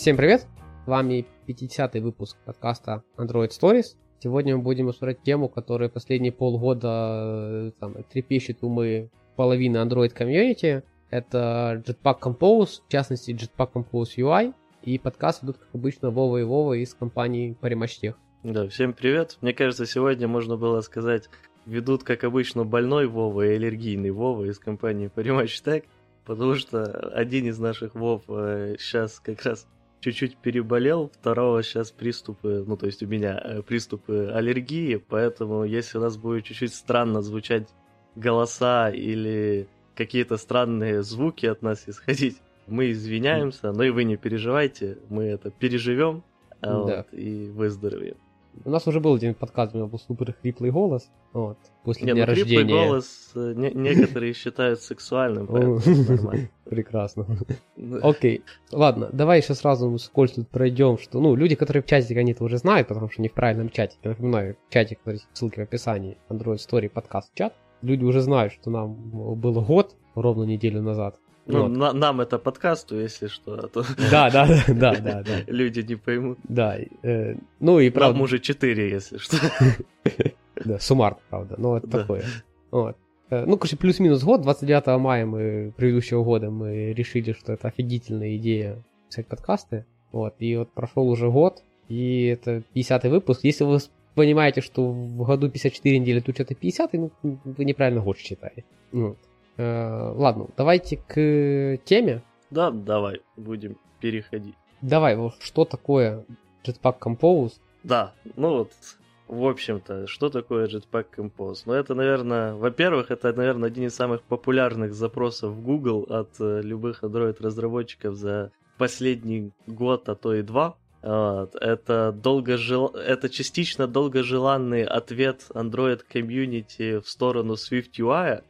Всем привет! С вами 50-й выпуск подкаста Android Stories. Сегодня мы будем обсуждать тему, которая последние полгода э, там, трепещет умы половины Android комьюнити. Это Jetpack Compose, в частности Jetpack Compose UI. И подкаст идут, как обычно, Вова и Вова из компании Parimatch Да, всем привет. Мне кажется, сегодня можно было сказать, ведут, как обычно, больной Вова и аллергийный Вова из компании Tech, потому что один из наших Вов э, сейчас как раз чуть-чуть переболел, второго сейчас приступы, ну то есть у меня э, приступы аллергии, поэтому если у нас будет чуть-чуть странно звучать голоса или какие-то странные звуки от нас исходить, мы извиняемся, но и вы не переживайте, мы это переживем да. вот, и выздоровеем. У нас уже был один подкаст, у меня был супер хриплый голос. Вот, после не, дня ну, рождения. Хриплый голос э, не, некоторые считают сексуальным, поэтому. Прекрасно. Окей, ладно, давай еще сразу скользь тут пройдем, что, ну, люди, которые в чатике, они это уже знают, потому что они в правильном чате. Я напоминаю, чатик, ссылки в описании, Android Story, подкаст, чат. Люди уже знают, что нам был год, ровно неделю назад. Ну, вот. на, нам это подкасту, если что, а то да, да, да, да, да, да. люди не поймут. Да, э, ну и правда... Нам уже 4, если что. да, суммар, правда, но это да. такое. Вот. Э, ну, короче, плюс-минус год, 29 мая мы, предыдущего года мы решили, что это офигительная идея писать подкасты. Вот, и вот прошел уже год, и это 50 выпуск. Если вы понимаете, что в году 54 недели тут что-то 50, ну, вы неправильно год считаете. Вот. Э, ладно, давайте к теме. Да, давай, будем переходить. Давай, что такое Jetpack Compose? Да, ну вот, в общем-то, что такое Jetpack Compose? Ну, это, наверное, во-первых, это, наверное, один из самых популярных запросов в Google от э, любых Android-разработчиков за последний год, а то и два. Вот. Это, долго жел... это частично долгожеланный ответ Android комьюнити в сторону Swift UI,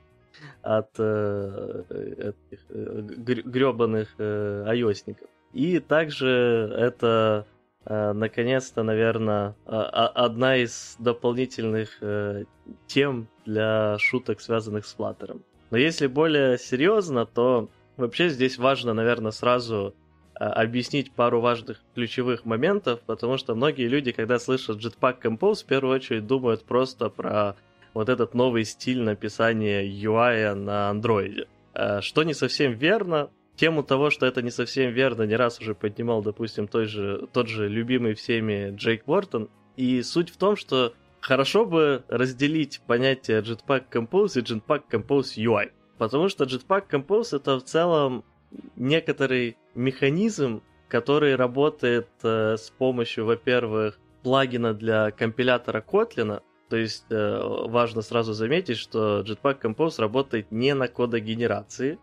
от э, этих э, гребаных э, айосников. И также это э, наконец-то, наверное, одна из дополнительных тем для шуток, связанных с Flutter. Но если более серьезно, то вообще здесь важно, наверное, сразу объяснить пару важных ключевых моментов, потому что многие люди, когда слышат Jetpack Compose, в первую очередь думают просто про вот этот новый стиль написания UI на андроиде. Э, что не совсем верно. Тему того, что это не совсем верно, не раз уже поднимал, допустим, той же, тот же любимый всеми Джейк Уортон. И суть в том, что хорошо бы разделить понятие Jetpack Compose и Jetpack Compose UI. Потому что Jetpack Compose это в целом некоторый механизм, который работает э, с помощью, во-первых, плагина для компилятора Kotlin, то есть э, важно сразу заметить, что Jetpack Compose работает не на кодогенерации,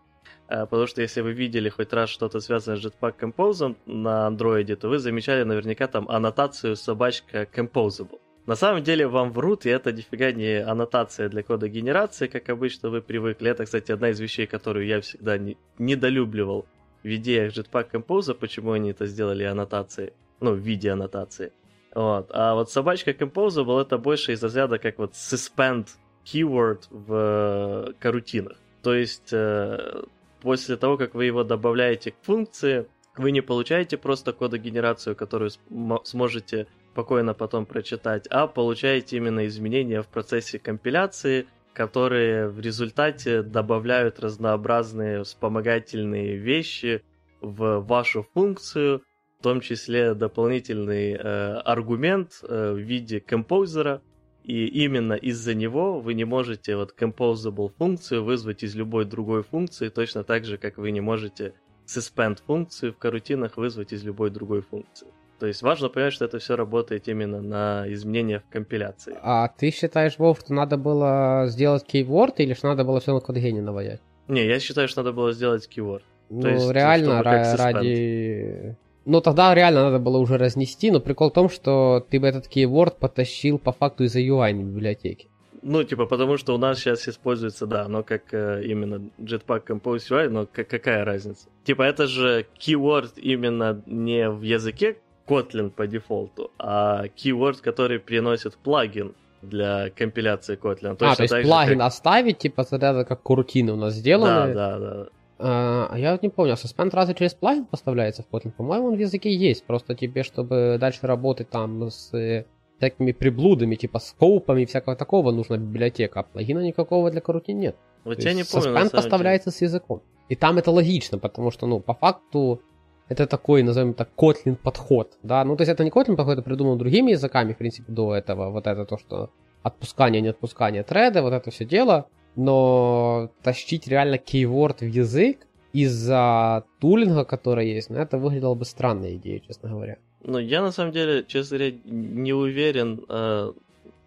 э, потому что если вы видели хоть раз что-то связанное с Jetpack Compose на Android, то вы замечали наверняка там аннотацию собачка Composable. На самом деле вам врут, и это нифига не аннотация для кода генерации, как обычно вы привыкли. Это, кстати, одна из вещей, которую я всегда не, недолюбливал в идеях Jetpack Compose, почему они это сделали аннотацией, ну, в виде аннотации. Вот. А вот собачка Composable это больше из разряда как вот suspend keyword в э, карутинах. То есть э, после того, как вы его добавляете к функции, вы не получаете просто кодогенерацию, которую см- сможете спокойно потом прочитать, а получаете именно изменения в процессе компиляции, которые в результате добавляют разнообразные вспомогательные вещи в вашу функцию, в том числе дополнительный э, аргумент э, в виде композера, и именно из-за него вы не можете вот composable функцию вызвать из любой другой функции, точно так же, как вы не можете suspend функцию в карутинах вызвать из любой другой функции. То есть важно понять, что это все работает именно на изменения в компиляции. А ты считаешь, Вов, что надо было сделать keyword или что надо было все на кодгене наводять? Не, я считаю, что надо было сделать keyword. Ну, То есть, реально, ради ну, тогда реально надо было уже разнести, но прикол в том, что ты бы этот keyword потащил по факту из-за UI библиотеки. Ну, типа, потому что у нас сейчас используется, да, но как э, именно Jetpack Compose UI, но к- какая разница? Типа, это же keyword именно не в языке Kotlin по дефолту, а keyword, который приносит плагин для компиляции Kotlin. Точно а, то есть плагин как... оставить, типа, тогда как курутины у нас сделаны. Да, да, да. А я вот не помню, а suspend разве через плагин поставляется в Kotlin? По-моему, он в языке есть. Просто тебе, чтобы дальше работать там с э, всякими приблудами, типа скоупами и всякого такого, нужна библиотека, а плагина никакого для Карути нет. Вот я не помню, Suspend поставляется с языком. И там это логично, потому что, ну, по факту, это такой, назовем так, Kotlin подход, да, ну, то есть это не Kotlin подход, это придумал другими языками, в принципе, до этого, вот это то, что отпускание, не отпускание треда, вот это все дело, но тащить реально кейворд в язык из-за тулинга, который есть, ну, это выглядело бы странной идеей, честно говоря. Ну, я на самом деле, честно говоря, не уверен. Э,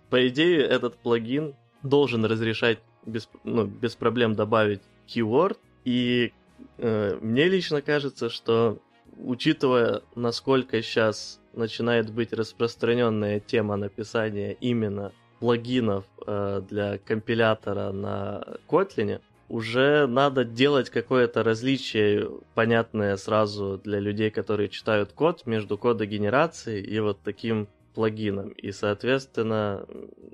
по идее, этот плагин должен разрешать без, ну, без проблем добавить keyword. И э, мне лично кажется, что учитывая, насколько сейчас начинает быть распространенная тема написания именно плагинов э, для компилятора на Kotlin, уже надо делать какое-то различие, понятное сразу для людей, которые читают код, между кодогенерацией и вот таким плагином. И, соответственно,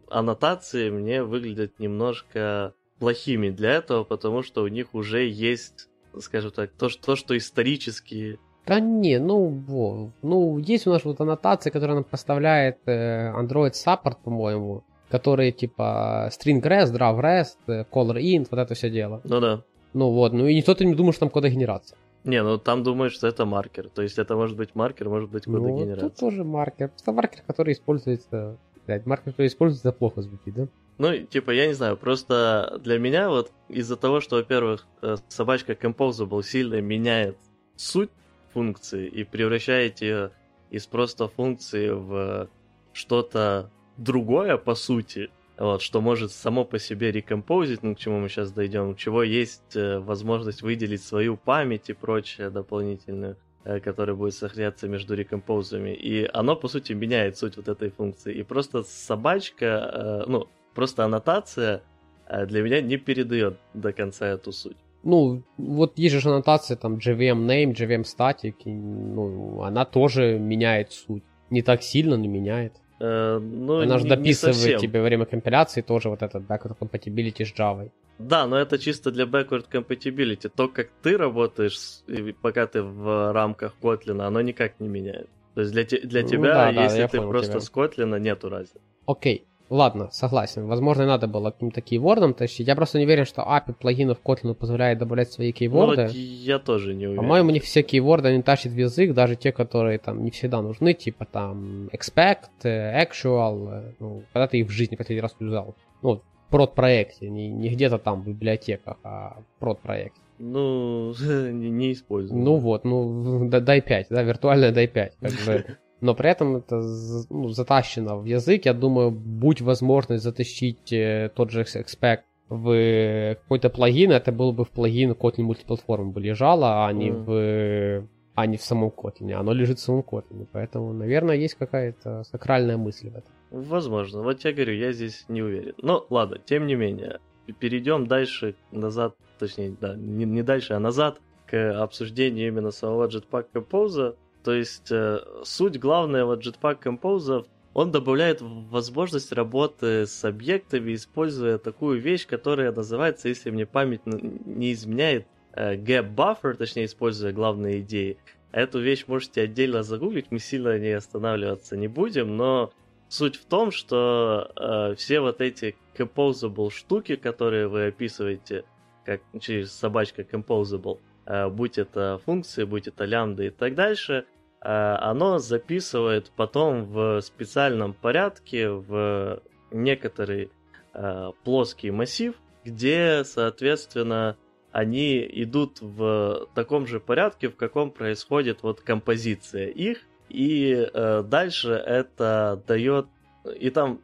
аннотации мне выглядят немножко плохими для этого, потому что у них уже есть, скажем так, то, что, то, что исторически да не, ну, во, ну, есть у нас вот аннотация, которая нам поставляет э, Android Support, по-моему, которые типа string rest, draw rest, э, color int, вот это все дело. Ну да. Ну вот, ну и никто ты не думает, что там кодогенерация. Не, ну там думают, что это маркер. То есть это может быть маркер, может быть кодогенерация. Ну, тут тоже маркер. Это маркер, который используется... Блядь, маркер, который используется, плохо звучит, да? Ну, типа, я не знаю, просто для меня вот из-за того, что, во-первых, э, собачка Composable сильно меняет суть функции и превращает ее из просто функции в что-то другое, по сути, вот, что может само по себе рекомпозить, ну, к чему мы сейчас дойдем, у чего есть э, возможность выделить свою память и прочее дополнительную, э, которая будет сохраняться между рекомпозами. И оно, по сути, меняет суть вот этой функции. И просто собачка, э, ну, просто аннотация э, для меня не передает до конца эту суть. Ну, вот есть же аннотация, там, JVM name, JVM static, и, ну, она тоже меняет суть. Не так сильно, но меняет. Э, ну, Она же дописывает тебе во время компиляции тоже вот этот backward compatibility с Java. Да, но это чисто для backward compatibility. То, как ты работаешь, пока ты в рамках Kotlin, оно никак не меняет. То есть для, для ну, тебя, да, если да, ты просто тебя. с Kotlin, нету разницы. Окей. Ладно, согласен. Возможно, надо было каким-то кейвордом тащить. Я просто не уверен, что API плагинов Kotlin позволяет добавлять свои кейворды. Ну, вот я тоже не уверен. По-моему, не все кейворды они тащат в язык, даже те, которые там не всегда нужны, типа там expect, actual, ну, когда ты их в жизни последний раз юзал. Ну, в прод-проекте, не, не где-то там в библиотеках, а в прод-проекте. Ну, не, не использую. Ну вот, ну, дай 5, да, виртуальная дай 5, как бы но при этом это ну, затащено в язык. Я думаю, будь возможность затащить э, тот же expect в какой-то плагин, это было бы в плагин Kotlin мультиплатформы бы лежало, а не mm. в а не в самом Kotlin. Оно лежит в самом Kotlin. Поэтому, наверное, есть какая-то сакральная мысль в этом. Возможно. Вот я говорю, я здесь не уверен. Но ладно, тем не менее. Перейдем дальше, назад, точнее, да, не, не дальше, а назад к обсуждению именно самого Jetpack Compose. То есть э, суть главная вот Jetpack Compose, он добавляет возможность работы с объектами, используя такую вещь, которая называется, если мне память не изменяет, э, gap buffer, точнее, используя главные идеи. Эту вещь можете отдельно загуглить, мы сильно ней останавливаться не будем, но суть в том, что э, все вот эти composable штуки, которые вы описываете, как через собачка composable, э, будь это функции, будь это лямбда и так дальше, оно записывает потом в специальном порядке в некоторый э, плоский массив, где, соответственно, они идут в таком же порядке, в каком происходит вот композиция их, и э, дальше это дает, и там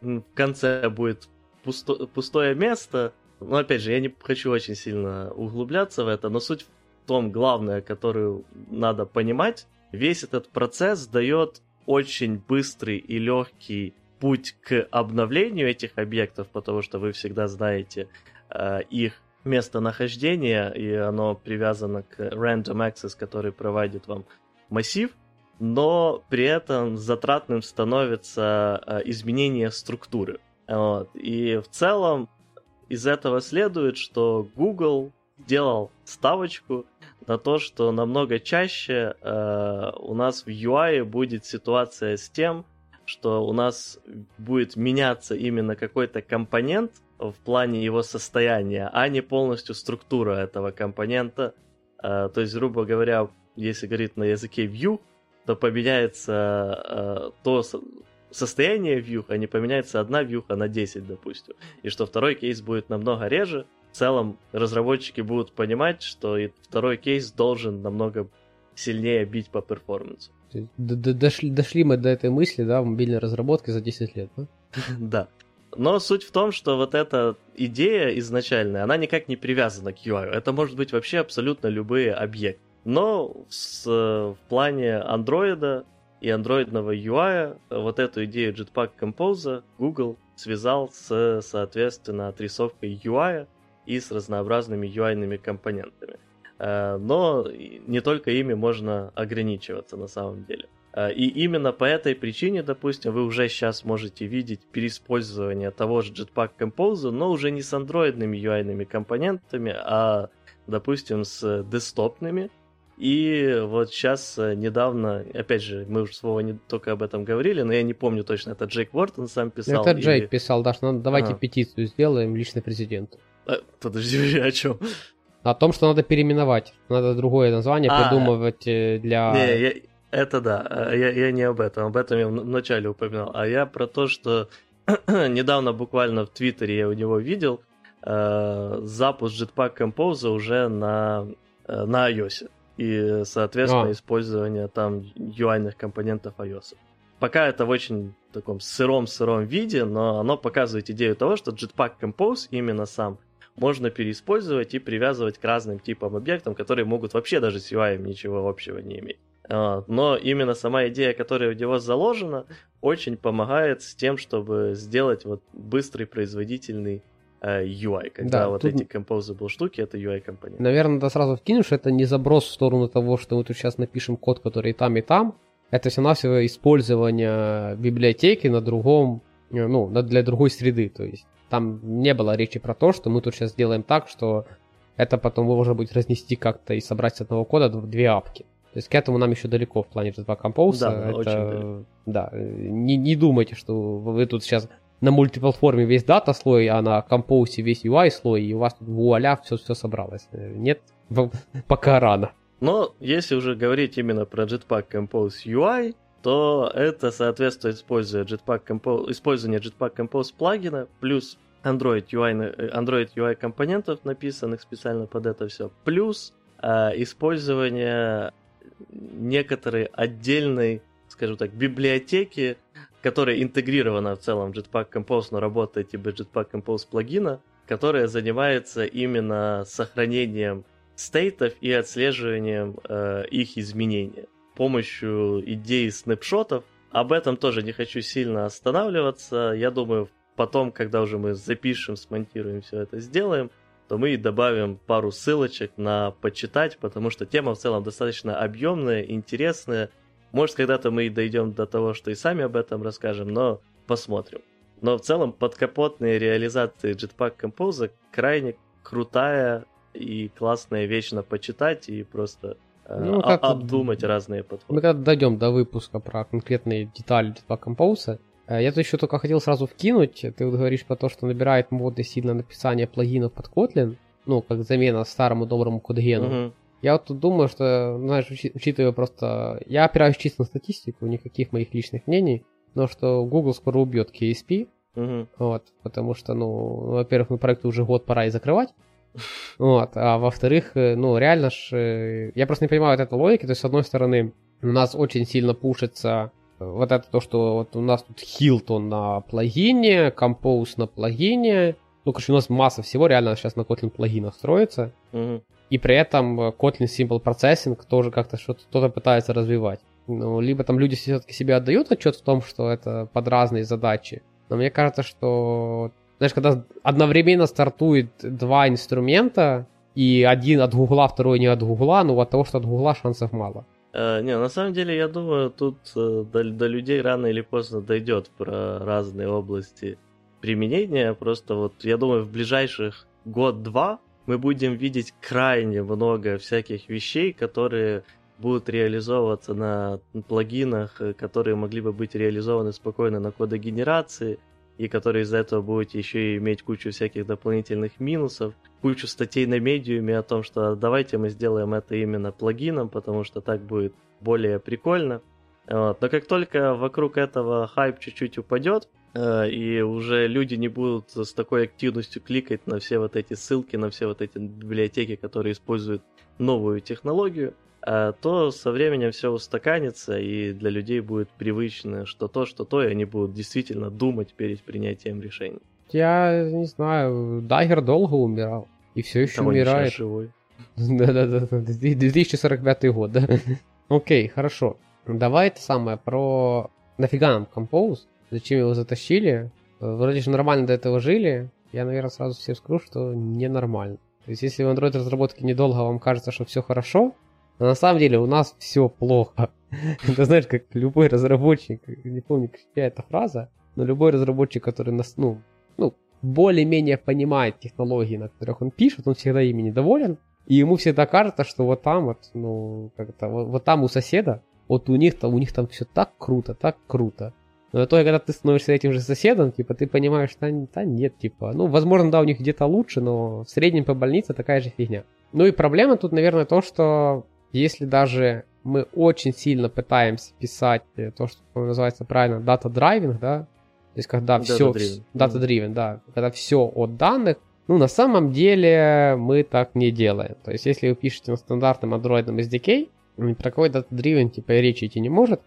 в конце будет пусто, пустое место, но опять же, я не хочу очень сильно углубляться в это, но суть в том, главное, которую надо понимать, Весь этот процесс дает очень быстрый и легкий путь к обновлению этих объектов, потому что вы всегда знаете э, их местонахождение, и оно привязано к random access, который проводит вам массив, но при этом затратным становится э, изменение структуры. Вот. И в целом из этого следует, что Google делал ставочку на то, что намного чаще э, у нас в UI будет ситуация с тем, что у нас будет меняться именно какой-то компонент в плане его состояния, а не полностью структура этого компонента. Э, то есть, грубо говоря, если говорить на языке Vue, то поменяется э, то состояние вьюха, не поменяется одна вьюха на 10, допустим. И что второй кейс будет намного реже. В целом разработчики будут понимать, что и второй кейс должен намного сильнее бить по перформансу. Дошли, дошли мы до этой мысли, да, в мобильной разработке за 10 лет, да? Да. Но суть в том, что вот эта идея изначальная, она никак не привязана к UI. Это может быть вообще абсолютно любые объекты. Но с, в плане андроида и андроидного UI вот эту идею Jetpack Compose Google связал с, соответственно, отрисовкой UI и с разнообразными UI-ными компонентами. Э, но не только ими можно ограничиваться на самом деле. Э, и именно по этой причине, допустим, вы уже сейчас можете видеть переиспользование того же Jetpack Compose, но уже не с андроидными UI-ными компонентами, а, допустим, с десктопными, и вот сейчас э, недавно, опять же, мы уже с не только об этом говорили, но я не помню точно, это Джейк Уортон сам писал. Это Джейк или... писал, да, что надо, давайте а. петицию сделаем лично президенту. А, подожди, о чем? О том, что надо переименовать, надо другое название а, придумывать э, для... Не, я, это да, я, я не об этом, об этом я вначале упоминал, а я про то, что недавно буквально в Твиттере я у него видел э, запуск Jetpack Compose уже на, э, на iOS и, соответственно, а. использование там UI компонентов iOS. Пока это в очень таком сыром-сыром виде, но оно показывает идею того, что Jetpack Compose именно сам можно переиспользовать и привязывать к разным типам объектам, которые могут вообще даже с UI ничего общего не иметь. Но именно сама идея, которая в него заложена, очень помогает с тем, чтобы сделать вот быстрый, производительный Э, UI, когда да, вот тут... эти composable штуки, это UI компоненты. Наверное, да сразу вкину, что это не заброс в сторону того, что мы тут сейчас напишем код, который и там, и там. Это все-навсего использование библиотеки на другом, э, ну, для другой среды. То есть там не было речи про то, что мы тут сейчас делаем так, что это потом можно будет разнести как-то и собрать с одного кода в две апки. То есть к этому нам еще далеко в плане Jetpack Compose. Да, это, очень далеко. Да, не, не думайте, что вы тут сейчас на мультиплатформе весь дата слой, а на компоусе весь UI слой, и у вас тут вуаля все, все собралось. Нет, пока рано. Но если уже говорить именно про Jetpack Compose UI, то это соответствует Jetpack Compose, использование Jetpack Compose плагина плюс Android UI, Android UI компонентов, написанных специально под это все, плюс э, использование некоторой отдельной, скажем так, библиотеки которая интегрирована в целом в Jetpack Compose, но работает типа Jetpack Compose плагина, которая занимается именно сохранением стейтов и отслеживанием э, их изменения с помощью идеи снапшотов. Об этом тоже не хочу сильно останавливаться. Я думаю, потом, когда уже мы запишем, смонтируем все это, сделаем, то мы добавим пару ссылочек на почитать, потому что тема в целом достаточно объемная, интересная, может, когда-то мы и дойдем до того, что и сами об этом расскажем, но посмотрим. Но в целом подкапотные реализации Jetpack Compose крайне крутая и классная вещь на почитать и просто ну, а- обдумать разные подходы. Мы когда дойдем до выпуска про конкретные детали Jetpack Compose, э, я тут еще только хотел сразу вкинуть, ты вот говоришь про то, что набирает моды сильно написание плагинов под Kotlin, ну, как замена старому доброму кодгену. Угу. Я вот тут думаю, что, знаешь, учитывая просто... Я опираюсь чисто на статистику, никаких моих личных мнений, но что Google скоро убьет KSP, угу. вот, потому что, ну, во-первых, ну, проекту уже год пора и закрывать, вот, а во-вторых, э, ну, реально ж, э, я просто не понимаю вот этой логики, то есть, с одной стороны, у нас очень сильно пушится вот это то, что вот у нас тут Hilton на плагине, Compose на плагине, ну, короче, у нас масса всего реально сейчас на Kotlin плагинах строится, угу и при этом э, Kotlin Simple Processing тоже как-то что-то кто-то пытается развивать. Ну, либо там люди все-таки себе отдают отчет в том, что это под разные задачи. Но мне кажется, что, знаешь, когда одновременно стартует два инструмента, и один от Гугла, второй не от Гугла, ну от того, что от Гугла шансов мало. Uh, не, на самом деле, я думаю, тут uh, до, до людей рано или поздно дойдет про разные области применения. Просто вот, я думаю, в ближайших год-два мы будем видеть крайне много всяких вещей, которые будут реализовываться на плагинах, э, которые могли бы быть реализованы спокойно на кодогенерации, и которые из-за этого будут еще и иметь кучу всяких дополнительных минусов, кучу статей на медиуме о том, что давайте мы сделаем это именно плагином, потому что так будет более прикольно. Вот. Но как только вокруг этого хайп чуть-чуть упадет, э, и уже люди не будут с такой активностью кликать на все вот эти ссылки, на все вот эти библиотеки, которые используют новую технологию, то со временем все устаканится, и для людей будет привычно, что то, что то, и они будут действительно думать перед принятием решений. Я не знаю, Дайгер долго умирал, и все еще Того умирает. живой. Да-да-да, 2045 год, да? Окей, хорошо. Давай это самое про... Нафига нам Compose? Зачем его затащили? Вроде же нормально до этого жили. Я, наверное, сразу всем скажу, что ненормально. То есть, если в Android разработке недолго вам кажется, что все хорошо, но на самом деле у нас все плохо. Это знаешь, как любой разработчик, не помню, чья эта фраза, но любой разработчик, который нас, ну, ну, более-менее понимает технологии, на которых он пишет, он всегда ими недоволен, и ему всегда кажется, что вот там вот, ну, как то вот, вот там у соседа, вот у них там, у них там все так круто, так круто. Но то, когда ты становишься этим же соседом, типа, ты понимаешь, что да, нет, типа, ну, возможно, да, у них где-то лучше, но в среднем по больнице такая же фигня. Ну и проблема тут, наверное, то, что если даже мы очень сильно пытаемся писать э, то, что называется правильно data-driving, да, то есть когда все, Data-driven. data-driven, да, когда все от данных, ну, на самом деле мы так не делаем. То есть, если вы пишете на стандартном андроидном SDK, ни про какой дата-дривен типа и речи идти не может,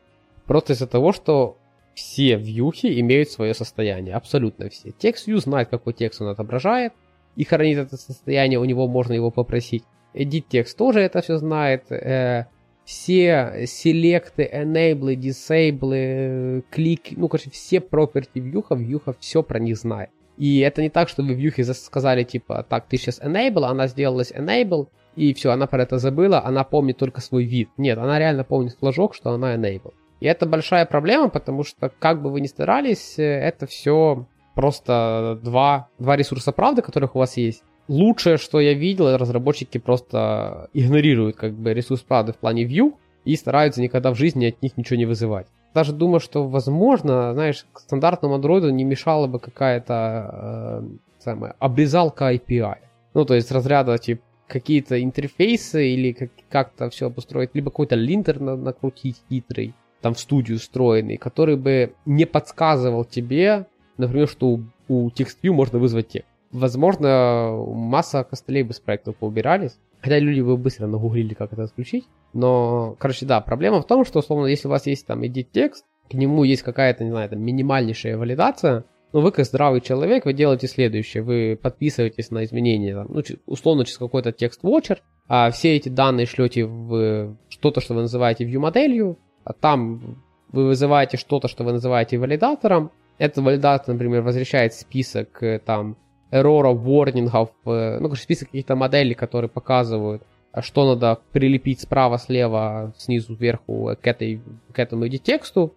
просто из-за того, что все вьюхи имеют свое состояние, абсолютно все. Текст view знает, какой текст он отображает, и хранит это состояние, у него можно его попросить. Edit текст тоже это все знает. Э, все селекты, enable, disable, клик, ну, короче, все property вьюха, вьюха все про них знает. И это не так, что вы вьюхе сказали, типа, так, ты сейчас enable, она сделалась enable, и все, она про это забыла, она помнит только свой вид. Нет, она реально помнит флажок, что она enable. И это большая проблема, потому что, как бы вы ни старались, э, это все просто два, два ресурса правды, которых у вас есть. Лучшее, что я видел, разработчики просто игнорируют как бы ресурс правды в плане view и стараются никогда в жизни от них ничего не вызывать. Даже думаю, что возможно, знаешь, к стандартному андроиду не мешала бы какая-то э, самая обрезалка API. Ну, то есть разряда типа какие-то интерфейсы или как- как-то все обустроить, либо какой-то линтер на- накрутить хитрый, там в студию встроенный, который бы не подсказывал тебе, например, что у, у TextView можно вызвать текст. Возможно, масса костылей бы с проектов поубирались, хотя люди бы быстро нагуглили, как это отключить. Но, короче, да, проблема в том, что, условно, если у вас есть там edit текст, к нему есть какая-то, не знаю, там, минимальнейшая валидация, но вы, как здравый человек, вы делаете следующее. Вы подписываетесь на изменения, там, ну, условно, через какой-то текст-вотчер, а все эти данные шлете в что-то, что вы называете view-моделью, а там вы вызываете что-то, что вы называете валидатором. Этот валидатор, например, возвращает список э, там эроров, ворнингов, э, ну, короче, список каких-то моделей, которые показывают, а что надо прилепить справа, слева, снизу, вверху к, этой, к этому тексту,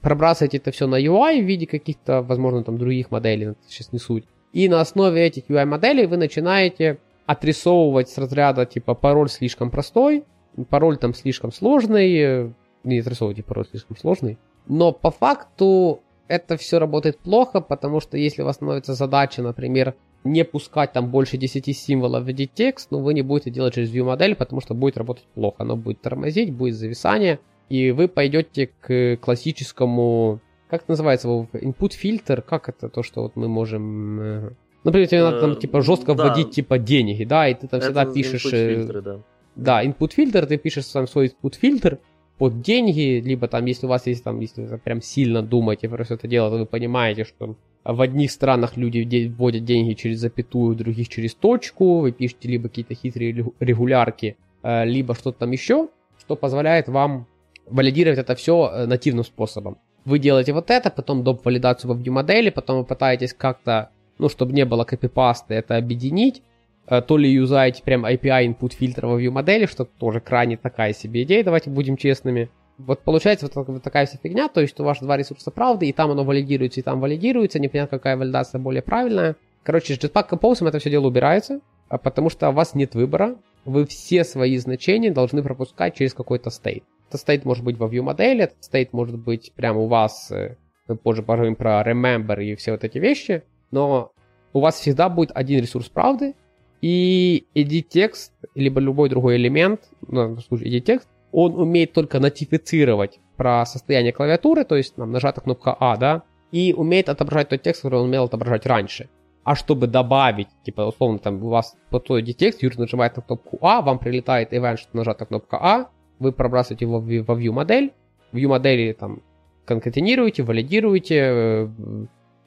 пробрасывать это все на UI в виде каких-то, возможно, там других моделей, сейчас не суть. И на основе этих UI-моделей вы начинаете отрисовывать с разряда, типа, пароль слишком простой, пароль там слишком сложный, э, не отрисовывайте пароль слишком сложный. Но по факту это все работает плохо, потому что если у вас становится задача, например, не пускать там больше 10 символов в edit текст, ну вы не будете делать через view модель, потому что будет работать плохо. Оно будет тормозить, будет зависание, и вы пойдете к классическому, как это называется, input фильтр, как это то, что вот мы можем... э, Например, тебе надо там Э, типа жестко да. вводить типа деньги, да, и ты там всегда Это пишешь... input э, фильтры, да. да, input фильтр, ты пишешь сам свой input фильтр под деньги, либо там, если у вас есть там, если вы прям сильно думаете про все это дело, то вы понимаете, что в одних странах люди вводят деньги через запятую, в других через точку, вы пишете либо какие-то хитрые регу- регулярки, э, либо что-то там еще, что позволяет вам валидировать это все нативным способом. Вы делаете вот это, потом доп. валидацию во view-модели, потом вы пытаетесь как-то, ну, чтобы не было копипаста, это объединить, Э, то ли юзаете прям API input фильтра во view модели, что тоже крайне такая себе идея, давайте будем честными. Вот получается вот, так- вот такая вся фигня, то есть у вас два ресурса правды, и там оно валидируется, и там валидируется, непонятно какая валидация более правильная. Короче, с Jetpack Compose это все дело убирается, а потому что у вас нет выбора, вы все свои значения должны пропускать через какой-то стейт. Это стейт может быть во view модели, этот стейт может быть прямо у вас, э, мы позже поговорим про remember и все вот эти вещи, но у вас всегда будет один ресурс правды, и edit текст, либо любой другой элемент, ну, в случае edit текст, он умеет только нотифицировать про состояние клавиатуры, то есть нам нажата кнопка А, да, и умеет отображать тот текст, который он умел отображать раньше. А чтобы добавить, типа, условно, там у вас по той текст, Юрий нажимает на кнопку А, вам прилетает ивент, что нажата кнопка А, вы пробрасываете его во view модель, в view модели там конкатинируете, валидируете, э,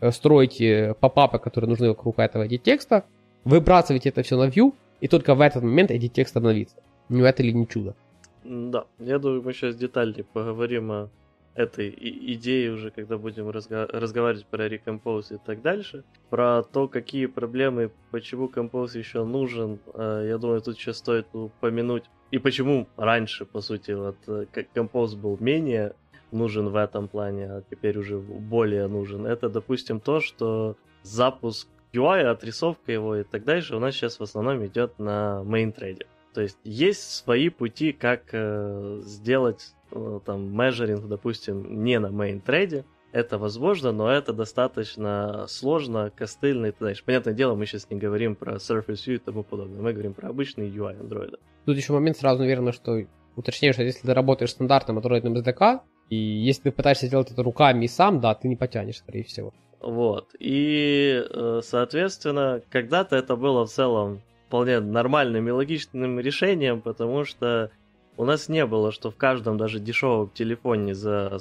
э, строите попапы, которые нужны вокруг этого текста, выбрасываете это все на view, и только в этот момент edit текст обновится. Ну это ли не чудо? Да, я думаю, мы сейчас детальнее поговорим о этой идее уже, когда будем разго- разговаривать про Recompose и так дальше. Про то, какие проблемы, почему Compose еще нужен, э, я думаю, тут сейчас стоит упомянуть. И почему раньше, по сути, вот э, как Compose был менее нужен в этом плане, а теперь уже более нужен. Это, допустим, то, что запуск UI, отрисовка его и так дальше у нас сейчас в основном идет на мейнтрейде. То есть есть свои пути, как э, сделать э, там межеринг, допустим, не на мейнтрейде. Это возможно, но это достаточно сложно, костыльно и так дальше. Понятное дело, мы сейчас не говорим про Surface View и тому подобное. Мы говорим про обычный UI Android. Тут еще момент сразу, наверное, что уточняю, что если ты работаешь стандартным андроидным SDK, и если ты пытаешься сделать это руками и сам, да, ты не потянешь, скорее всего. Вот. И, э, соответственно, когда-то это было в целом вполне нормальным и логичным решением, потому что у нас не было, что в каждом даже дешевом телефоне за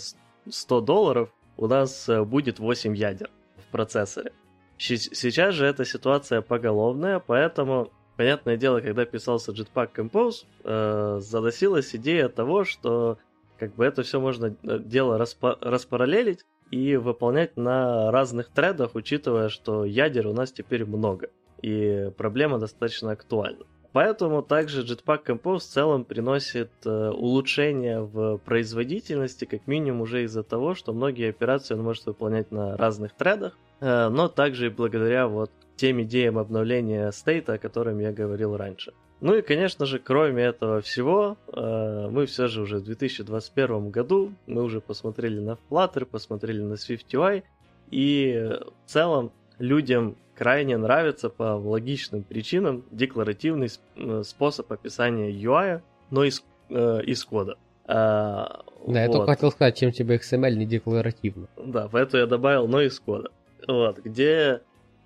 100 долларов у нас э, будет 8 ядер в процессоре. Сейчас же эта ситуация поголовная, поэтому, понятное дело, когда писался Jetpack Compose, э, заносилась идея того, что как бы это все можно э, дело распа- распараллелить и выполнять на разных тредах, учитывая, что ядер у нас теперь много и проблема достаточно актуальна. Поэтому также Jetpack Compose в целом приносит э, улучшение в производительности, как минимум уже из-за того, что многие операции он может выполнять на разных тредах, э, но также и благодаря вот тем идеям обновления стейта, о котором я говорил раньше. Ну и, конечно же, кроме этого всего, э, мы все же уже в 2021 году, мы уже посмотрели на Flutter, посмотрели на SwiftUI, и в целом людям крайне нравится по логичным причинам декларативный э, способ описания UI, но из, э, из кода. А, да, я только хотел сказать, чем тебе XML не декларативно. Да, поэтому я добавил но из кода. Вот, где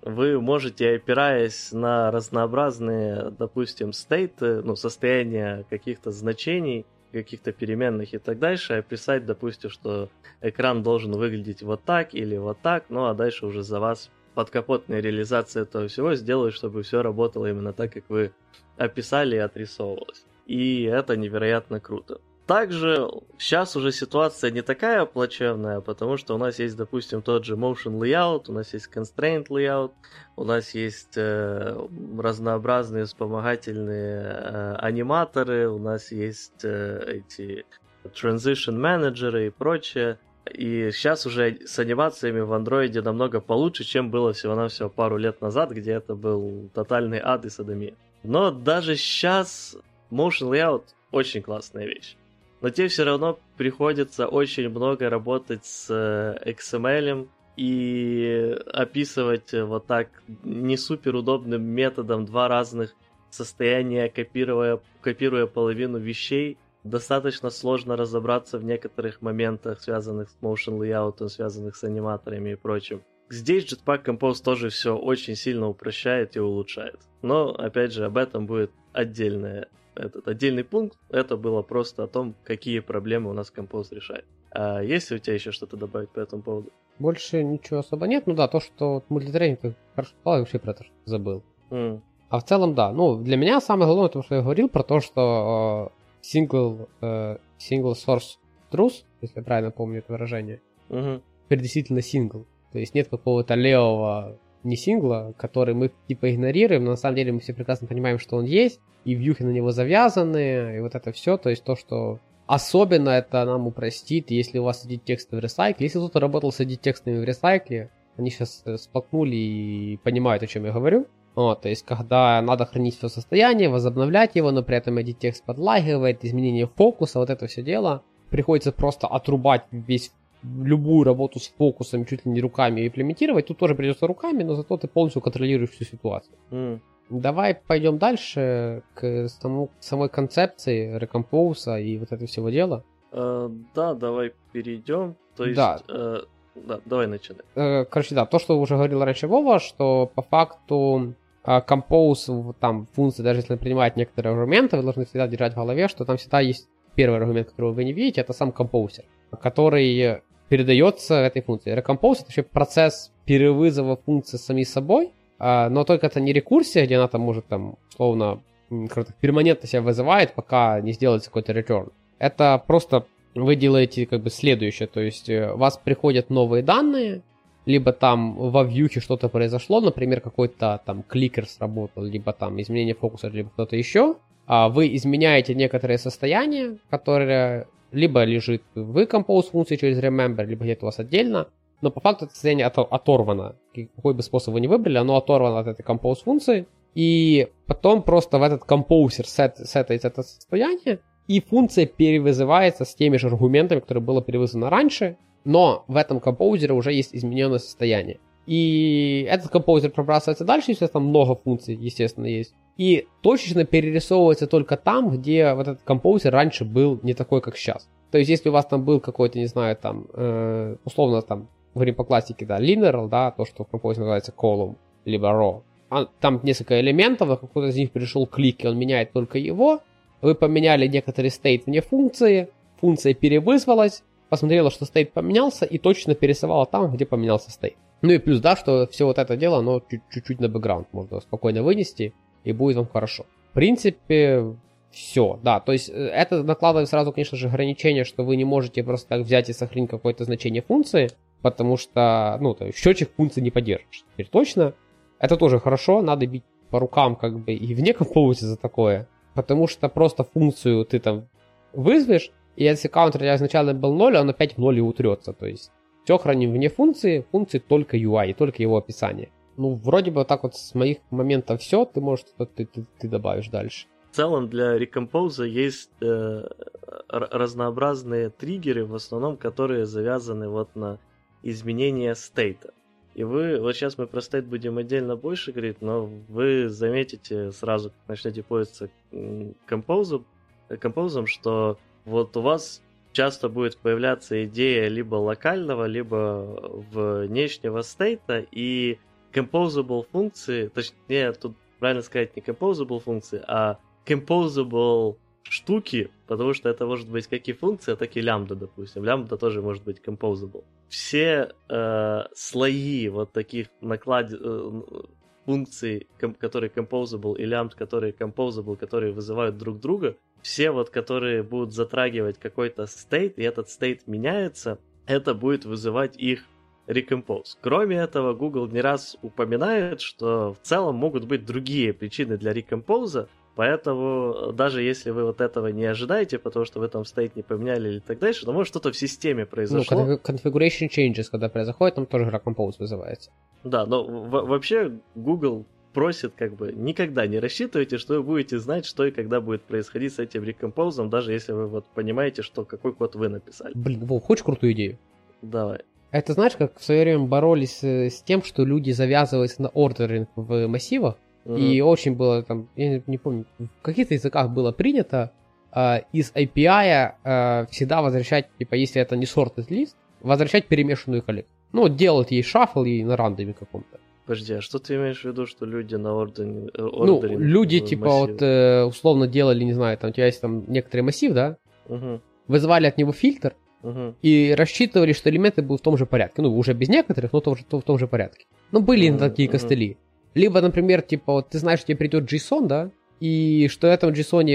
вы можете, опираясь на разнообразные, допустим, стейты, ну, состояния каких-то значений, каких-то переменных и так дальше, описать, допустим, что экран должен выглядеть вот так или вот так, ну а дальше уже за вас подкапотная реализация этого всего сделает, чтобы все работало именно так, как вы описали и отрисовывалось. И это невероятно круто. Также сейчас уже ситуация не такая плачевная, потому что у нас есть, допустим, тот же motion layout, у нас есть constraint layout, у нас есть э, разнообразные вспомогательные э, аниматоры, у нас есть э, эти transition менеджеры и прочее. И сейчас уже с анимациями в андроиде намного получше, чем было всего-навсего пару лет назад, где это был тотальный ад и садомия. Но даже сейчас motion layout очень классная вещь. Но тебе все равно приходится очень много работать с э, XML и описывать вот так не супер удобным методом два разных состояния, копируя, копируя половину вещей, достаточно сложно разобраться в некоторых моментах, связанных с motion layout, связанных с аниматорами и прочим. Здесь Jetpack Compose тоже все очень сильно упрощает и улучшает. Но, опять же, об этом будет отдельное, этот отдельный пункт. Это было просто о том, какие проблемы у нас Compose решает. А есть ли у тебя еще что-то добавить по этому поводу? Больше ничего особо нет. Ну да, то, что мультитренинг хорошо я вообще про это забыл. Mm. А в целом, да. Ну, для меня самое главное, то, что я говорил, про то, что single, э, single source truth, если я правильно помню это выражение, угу. теперь действительно сингл. То есть нет какого-то левого не сингла, который мы типа игнорируем, но на самом деле мы все прекрасно понимаем, что он есть, и вьюхи на него завязаны, и вот это все, то есть то, что особенно это нам упростит, если у вас сидит тексты в ресайкле. Если кто-то работал с текстами в ресайкле, они сейчас э, спокнули и понимают, о чем я говорю. Вот, то есть, когда надо хранить все состояние, возобновлять его, но при этом edit текст подлагивает, изменение фокуса, вот это все дело, приходится просто отрубать весь любую работу с фокусом чуть ли не руками имплементировать. Тут тоже придется руками, но зато ты полностью контролируешь всю ситуацию. Mm. Давай пойдем дальше к самому, самой концепции рекомпоуса и вот этого всего дела. Uh, да, давай перейдем. То есть, да. Uh, да, давай начинай. Uh, короче, да, то, что уже говорил раньше Вова, что по факту Compose, там, функции, даже если принимает некоторые аргументы, вы должны всегда держать в голове, что там всегда есть первый аргумент, который вы не видите, это сам компоузер, который передается этой функции. Recompose это вообще процесс перевызова функции сами собой, а, но только это не рекурсия, где она там может там условно перманентно себя вызывает, пока не сделается какой-то return. Это просто вы делаете как бы следующее, то есть э, у вас приходят новые данные, либо там во вьюхе что-то произошло, например, какой-то там кликер сработал, либо там изменение фокуса, либо кто-то еще, а вы изменяете некоторые состояния, которые либо лежит в compose функции через remember, либо где-то у вас отдельно, но по факту это состояние от, оторвано. Какой бы способ вы ни выбрали, оно оторвано от этой compose функции, и потом просто в этот компоузер сет, сетается это состояние, и функция перевызывается с теми же аргументами, которые было перевызвано раньше, но в этом композере уже есть измененное состояние. И этот композер пробрасывается дальше, там много функций, естественно, есть. И точечно перерисовывается только там, где вот этот композер раньше был не такой, как сейчас. То есть, если у вас там был какой-то, не знаю, там, э, условно, там, говорим по классике, да, linear, да, то, что в композере называется column, либо row, а, там несколько элементов, а какой-то из них пришел клик, и он меняет только его, вы поменяли некоторый стейт вне функции, функция перевызвалась, посмотрела, что стейт поменялся, и точно перерисовала там, где поменялся стейт. Ну и плюс, да, что все вот это дело, оно чуть-чуть на бэкграунд можно спокойно вынести, и будет вам хорошо. В принципе, все, да, то есть э, это накладывает сразу, конечно же, ограничение, что вы не можете просто так взять и сохранить какое-то значение функции, потому что, ну, то есть счетчик функции не поддержишь. Теперь точно, это тоже хорошо, надо бить по рукам как бы и вне компоуте за такое, потому что просто функцию ты там вызовешь, и если каунтер изначально был 0, он опять в 0 и утрется, то есть все храним вне функции, функции только UI, только его описание. Ну, вроде бы так вот с моих моментов все, ты, может, ты, ты, ты добавишь дальше. В целом для Recompose есть э, разнообразные триггеры, в основном, которые завязаны вот на изменение стейта. И вы, вот сейчас мы про стейт будем отдельно больше говорить, но вы заметите сразу, как начнете пользоваться композом, композом, что вот у вас часто будет появляться идея либо локального, либо внешнего стейта, и composable функции, точнее, тут правильно сказать не composable функции, а composable штуки, потому что это может быть как и функция, так и лямбда, допустим. Лямбда тоже может быть composable. Все э, слои вот таких наклад... Э, функций, ком- которые composable, и лямбд, которые composable, которые вызывают друг друга, все вот, которые будут затрагивать какой-то стейт, и этот стейт меняется, это будет вызывать их recompose. Кроме этого, Google не раз упоминает, что в целом могут быть другие причины для recompose, Поэтому даже если вы вот этого не ожидаете, потому что вы там стейт не поменяли или так дальше, то может что-то в системе произошло. Ну, configuration changes, когда происходит, там тоже recompose вызывается. Да, но вообще Google просит как бы никогда не рассчитывайте, что вы будете знать, что и когда будет происходить с этим рекомпозом, даже если вы вот понимаете, что какой код вы написали. Блин, Вов, хочешь крутую идею? Давай. Это знаешь, как в свое время боролись э, с тем, что люди завязываются на ордеринг в массивах, угу. и очень было там, я не помню, в каких-то языках было принято э, из API э, всегда возвращать, типа, если это не sorted list, возвращать перемешанную коллекцию. Ну, делать ей шаффл и на рандоме каком-то. Подожди, а что ты имеешь в виду, что люди на ордере? Ну, люди, типа, массив? вот э, условно делали, не знаю, там у тебя есть там некоторый массив, да? Угу. Вызывали от него фильтр угу. и рассчитывали, что элементы будут в том же порядке. Ну, уже без некоторых, но тоже, в том же порядке. Ну, были угу, такие костыли. Либо, например, типа, вот ты знаешь, что тебе придет JSON, да? И что в этом JSON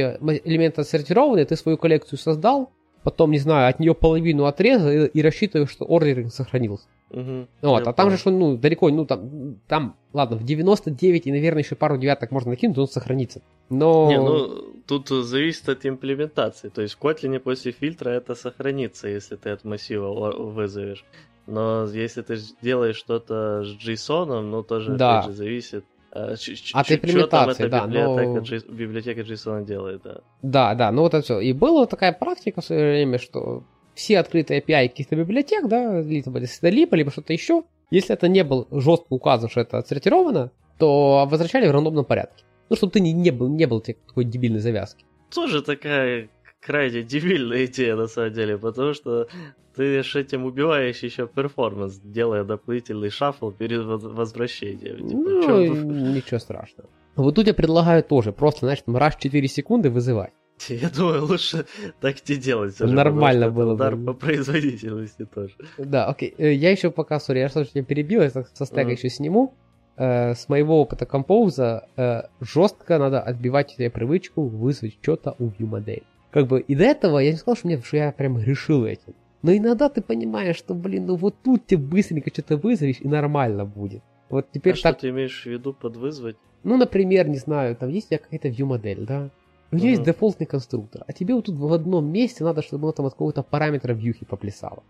элементы отсортированы, ты свою коллекцию создал, потом, не знаю, от нее половину отрезал и, и рассчитываешь, что ордеринг сохранился. Угу, вот, а там же, что, ну, далеко, ну, там, там, ладно, в 99 и, наверное, еще пару девяток можно накинуть, он сохранится. Но... Не, ну, тут зависит от имплементации. То есть в Kotlin после фильтра это сохранится, если ты от массива вызовешь. Но если ты делаешь что-то с JSON, ну, тоже, да. опять же, зависит Э, От имплементации, да. Библиотека, но... библиотека JSON делает, да. Да, да, ну вот это все. И была такая практика в свое время, что все открытые API каких-то библиотек, да, либо либо, либо что-то еще, если это не был жестко указан, что это отсортировано, то возвращали в рандомном порядке. Ну, чтобы ты не, не был, не был такой дебильной завязки. Тоже такая крайне дебильная идея, на самом деле, потому что ты ж этим убиваешь еще перформанс, делая дополнительный шаффл перед возвращением. Типа, ну, ничего страшного. Вот тут я предлагаю тоже просто, там раз 4 секунды вызывать. Я думаю, лучше так не делать. Уже, Нормально было удар бы. по производительности тоже. Да, окей. Э, я еще пока, сори, я что-то перебил, я со стека mm. еще сниму. Э, с моего опыта композа э, жестко надо отбивать себе привычку вызвать что-то у view модель. Как бы и до этого я не сказал, что, мне, что я прям решил этим. Но иногда ты понимаешь, что, блин, ну вот тут тебе быстренько что-то вызовешь и нормально будет. Вот теперь а так... что ты имеешь в виду под вызвать? Ну, например, не знаю, там есть у тебя какая-то view модель, да? У нее uh-huh. есть дефолтный конструктор, а тебе вот тут в одном месте надо, чтобы оно там от какого-то параметра вьюхи поплясало.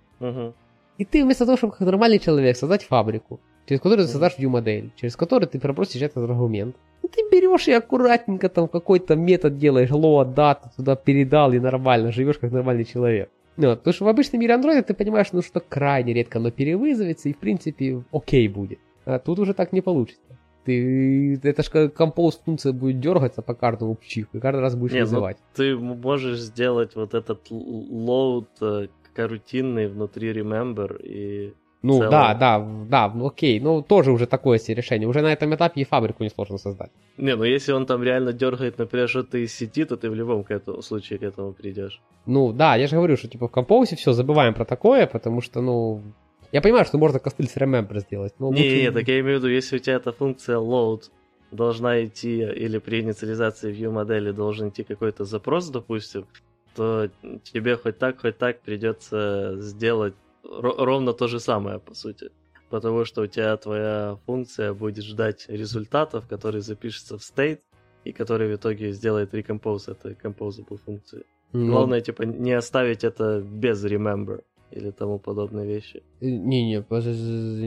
И ты вместо того, чтобы как нормальный человек создать фабрику, через которую ты создашь view модель, через которую ты попросишь этот аргумент, ну, ты берешь и аккуратненько там какой-то метод делаешь, load data туда передал и нормально живешь как нормальный человек. Ну, потому что в обычном мире андроида ты понимаешь, ну что крайне редко оно перевызовется и в принципе окей будет. А тут уже так не получится. Ты, это же композ функция будет дергаться по каждому пчиху, и каждый раз будешь не, ну, вызывать. Ну, ты можешь сделать вот этот load э, рутинный внутри remember и ну целом... да, да, да, ну окей, ну тоже уже такое себе решение. Уже на этом этапе и фабрику несложно создать. Не, ну если он там реально дергает, например, что-то из сети, то ты в любом к этому, случае к этому придешь. Ну да, я же говорю, что типа в композе все, забываем про такое, потому что, ну, я понимаю, что можно костыль с remember сделать. Но не, лучше... не, так я имею в виду, если у тебя эта функция load должна идти, или при инициализации view модели должен идти какой-то запрос, допустим, то тебе хоть так, хоть так придется сделать ровно то же самое, по сути. Потому что у тебя твоя функция будет ждать результатов, которые запишутся в state, и который в итоге сделает recompose этой composable функции. Ну. Главное, типа, не оставить это без remember или тому подобные вещи. Не-не,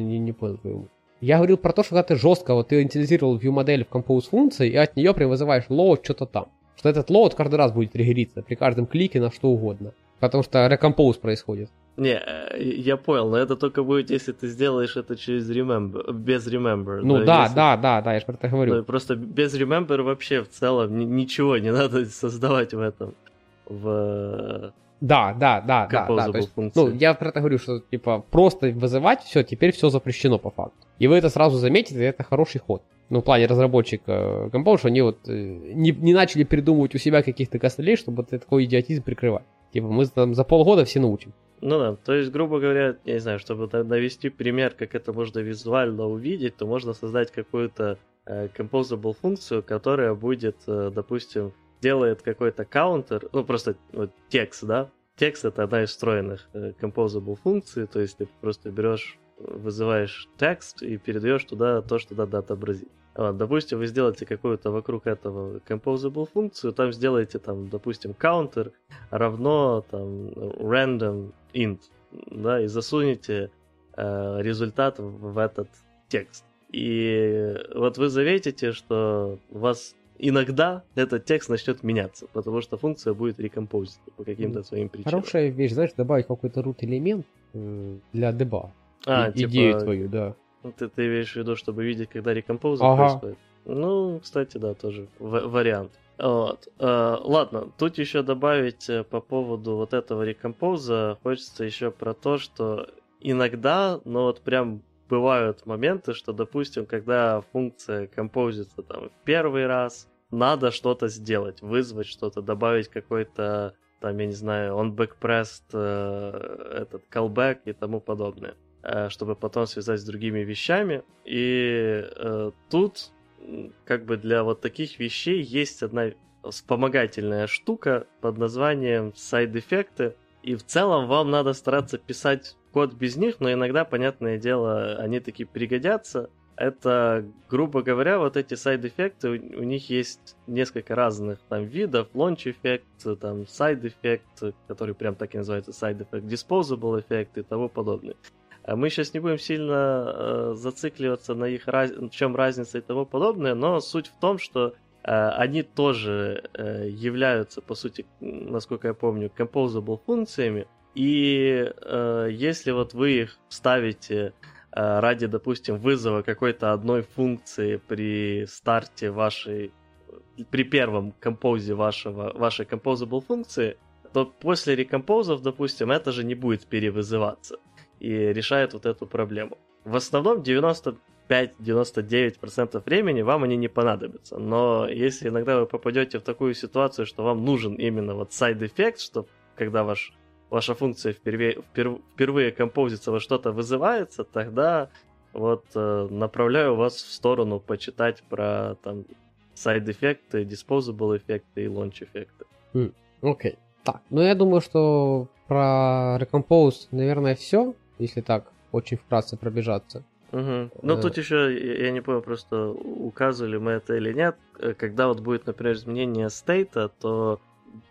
не, не понял. Я говорил про то, что когда ты жестко, вот ты инициализировал view модель в compose функции, и от нее прям вызываешь load что-то там. Что этот load каждый раз будет триггериться при каждом клике на что угодно. Потому что recompose происходит. Не, э, я понял, но это только будет, если ты сделаешь это через remember, без remember. Ну да, если... да, да, да, я же про это говорю. Ну, просто без remember вообще в целом ничего не надо создавать в этом. В да, да, да, да, да. То есть, ну, я про это говорю, что типа просто вызывать все, теперь все запрещено по факту. И вы это сразу заметите, и это хороший ход. Ну, в плане разработчика Compose, что они вот э, не, не начали придумывать у себя каких-то костылей, чтобы такой идиотизм прикрывать. Типа мы там за полгода все научим. Ну да, то есть, грубо говоря, я не знаю, чтобы навести пример, как это можно визуально увидеть, то можно создать какую-то э, composable функцию, которая будет, э, допустим, делает какой-то каунтер, ну просто вот, текст, да? Текст это одна из встроенных э, composable функций, то есть ты просто берешь, вызываешь текст и передаешь туда то, что надо отобразить. Вот, допустим, вы сделаете какую-то вокруг этого composable функцию, там сделаете, там, допустим, counter равно там random int, да, и засунете э, результат в этот текст. И вот вы заметите, что у вас иногда этот текст начнет меняться, потому что функция будет рекомпозить по каким-то своим причинам. Хорошая вещь, знаешь, добавить какой-то root элемент э, для деба. А, и, типа... Идею твою, да. Ну, ты, ты имеешь в виду, чтобы видеть, когда рекомпоза ага. происходит? Ну, кстати, да, тоже в- вариант. Вот. Э, ладно, тут еще добавить э, по поводу вот этого рекомпоза хочется еще про то, что иногда, ну вот прям бывают моменты, что, допустим, когда функция композится там в первый раз, надо что-то сделать, вызвать что-то, добавить какой-то, там, я не знаю, on backpressed э, этот callback и тому подобное. Э, чтобы потом связать с другими вещами. И э, тут как бы для вот таких вещей есть одна вспомогательная штука под названием сайд-эффекты. И в целом вам надо стараться писать код без них, но иногда, понятное дело, они таки пригодятся. Это, грубо говоря, вот эти сайд-эффекты, у, у них есть несколько разных там видов, launch эффект, там сайд эффект, который прям так и называется сайд эффект, disposable эффект и тому подобное. Мы сейчас не будем сильно э, зацикливаться на их раз... чем разница и тому подобное, но суть в том, что э, они тоже э, являются, по сути, насколько я помню, composable функциями. И э, если вот вы их ставите э, ради, допустим, вызова какой-то одной функции при старте вашей, при первом композе вашего, вашей composable функции, то после рекомпозов, допустим, это же не будет перевызываться и решает вот эту проблему. В основном 95-99% времени вам они не понадобятся, но если иногда вы попадете в такую ситуацию, что вам нужен именно вот side-эффект, что когда ваш, ваша функция впервые, вперв, впервые композится, во что-то вызывается, тогда вот э, направляю вас в сторону почитать про там сайд-эффекты, disposable эффекты и launch эффекты. Окей. Okay. Так, ну я думаю, что про Recompose, наверное, все, если так очень вкратце пробежаться. Угу. Ну, тут еще, я не помню, просто указывали мы это или нет. Э, когда вот будет, например, изменение стейта, то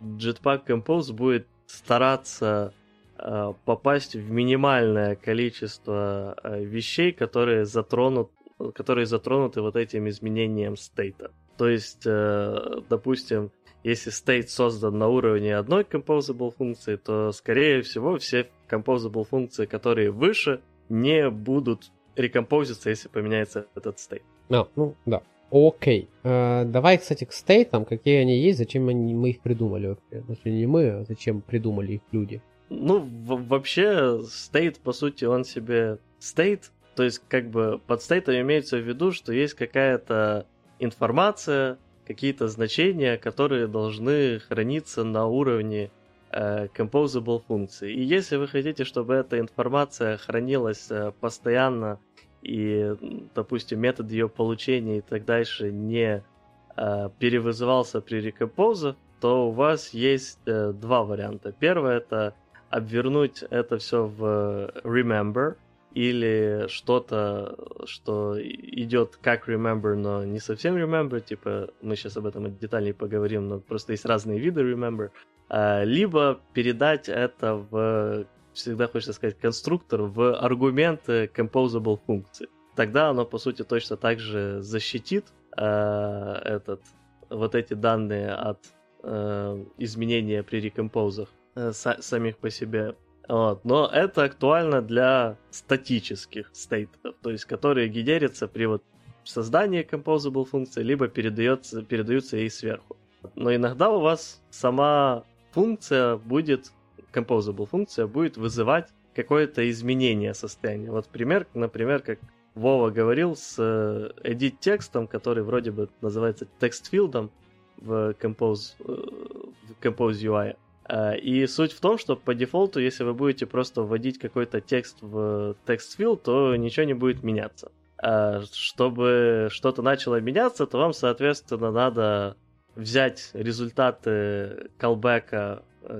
Jetpack Compose будет стараться э, попасть в минимальное количество э, вещей, которые затронут, которые затронуты вот этим изменением стейта. То есть, э, допустим, если state создан на уровне одной composable функции, то, скорее всего, все composable функции, которые выше, не будут рекомпозиться, если поменяется этот state. А, ну, да. Окей. Э, давай, кстати, к стейтам, какие они есть, зачем они, мы их придумали вообще. Значит, не мы, а зачем придумали их люди. Ну, в- вообще, стейт, по сути, он себе стейт, то есть, как бы, под стейтом имеется в виду, что есть какая-то информация, какие-то значения, которые должны храниться на уровне э, composable функции. И если вы хотите, чтобы эта информация хранилась э, постоянно и, допустим, метод ее получения и так дальше не э, перевызывался при рекомпозах, то у вас есть э, два варианта. Первый это обвернуть это все в remember, или что-то, что идет как remember, но не совсем remember, типа мы сейчас об этом детальнее поговорим, но просто есть разные виды remember, а, либо передать это в, всегда хочется сказать, конструктор в аргументы composable функции. Тогда оно, по сути, точно так же защитит э, этот, вот эти данные от э, изменения при рекомпозах э, самих по себе вот. Но это актуально для статических стейтов, то есть которые генерятся при вот создании composable функции, либо передается, передаются ей сверху. Но иногда у вас сама функция будет, composable функция будет вызывать какое-то изменение состояния. Вот пример, например, как Вова говорил с э, edit текстом, который вроде бы называется текстфилдом в Compose, э, в Compose UI. Э, и суть в том, что по дефолту, если вы будете просто вводить какой-то текст в текст фил, то ничего не будет меняться. Чтобы что-то начало меняться, то вам, соответственно, надо взять результаты э,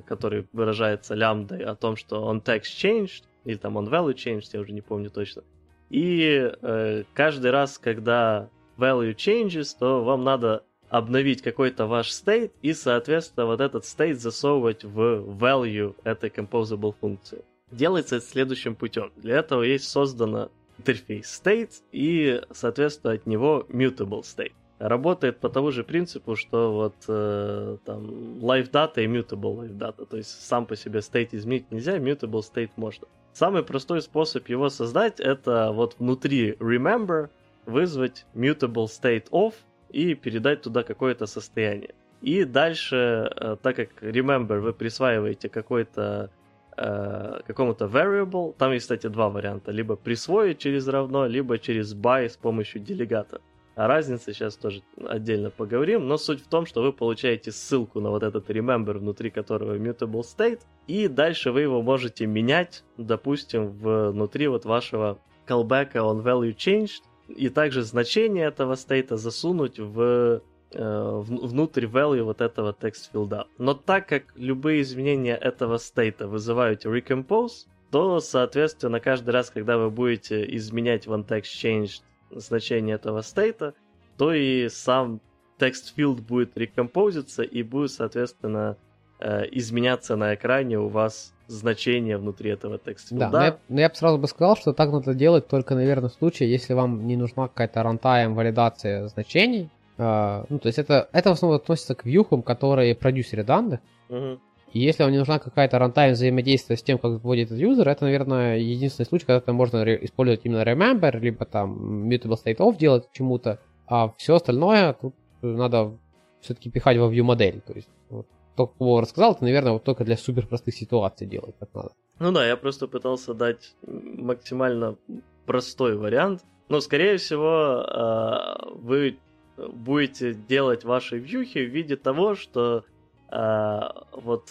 который выражается лямбдой, о том, что on text changed, или там on value changed, я уже не помню точно. И э, каждый раз, когда value changes, то вам надо обновить какой-то ваш state и, соответственно, вот этот state засовывать в value этой composable функции. Делается это следующим путем. Для этого есть создано интерфейс state и, соответственно, от него mutable state. Работает по тому же принципу, что вот э, там live data и mutable live data. То есть сам по себе state изменить нельзя, mutable state можно. Самый простой способ его создать это вот внутри remember вызвать mutable state of и передать туда какое-то состояние. И дальше, э, так как remember вы присваиваете какой-то э, какому-то variable, там есть, кстати, два варианта. Либо присвоить через равно, либо через by с помощью делегата. А разница сейчас тоже отдельно поговорим, но суть в том, что вы получаете ссылку на вот этот remember, внутри которого mutable state, и дальше вы его можете менять, допустим, внутри вот вашего callback on value changed, и также значение этого стейта засунуть в э, внутрь value вот этого text филда. Но так как любые изменения этого стейта вызывают recompose, то, соответственно, каждый раз, когда вы будете изменять в onText change значение этого стейта, то и сам text field будет рекомпозиться и будет, соответственно, э, изменяться на экране у вас значение внутри этого текста. Да, но я, но я бы сразу бы сказал, что так надо делать только, наверное, в случае, если вам не нужна какая-то runtime валидация значений. Э, ну, то есть это, это в основном относится к вьюхам, которые продюсеры данных. Угу. И если вам не нужна какая-то runtime взаимодействия с тем, как вводит этот юзер, это, наверное, единственный случай, когда это можно использовать именно remember, либо там mutableStateOf делать чему-то, а все остальное тут надо все-таки пихать во view модель. То есть вот, то, Вова рассказал, это, наверное, вот только для супер простых ситуаций делать как надо. Ну да, я просто пытался дать максимально простой вариант. Но, скорее всего, э, вы будете делать ваши вьюхи в виде того, что э, вот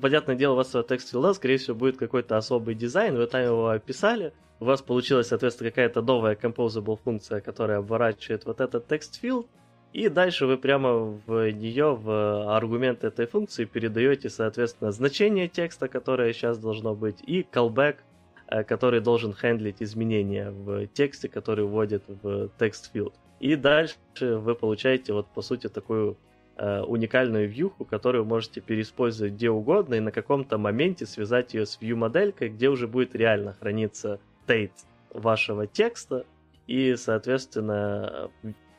понятное дело, у вас текст филда, скорее всего, будет какой-то особый дизайн, вы там его описали, у вас получилась, соответственно, какая-то новая composable функция, которая обворачивает вот этот текст филд, и дальше вы прямо в нее, в аргумент этой функции передаете, соответственно, значение текста, которое сейчас должно быть, и callback, э, который должен хендлить изменения в тексте, который вводит в текст field. И дальше вы получаете вот по сути такую э, уникальную вьюху, которую можете переиспользовать где угодно и на каком-то моменте связать ее с view-моделькой, где уже будет реально храниться state вашего текста, и, соответственно,